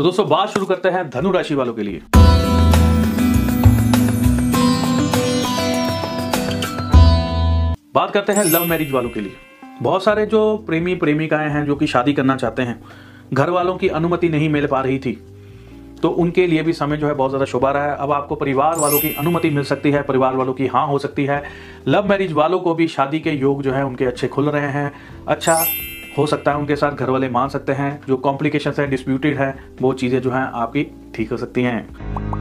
तो दोस्तों, बात शुरू करते हैं धनु राशि वालों के लिए। बात करते हैं लव मैरिज वालों के लिए। बहुत सारे जो प्रेमी प्रेमिकाएँ हैं, जो कि शादी करना चाहते हैं, घर वालों की अनुमति नहीं मिल पा रही थी। तो उनके लिए भी समय जो है बहुत ज़्यादा शुभ रहा है। अब आपको परिवार वालों की अनुमति मिल सकती है, परिवार वालों की हाँ हो सकती है। लव मैरिज वालों को भी शादी के योग जो है, उनके अच्छे खुल रहे हैं। अच्छा हो सकता है उनके साथ घर वाले मान सकते हैं, जो कॉम्प्लिकेशन है डिस्प्यूटेड है, वो चीज़ें जो हैं आपकी ठीक हो सकती हैं।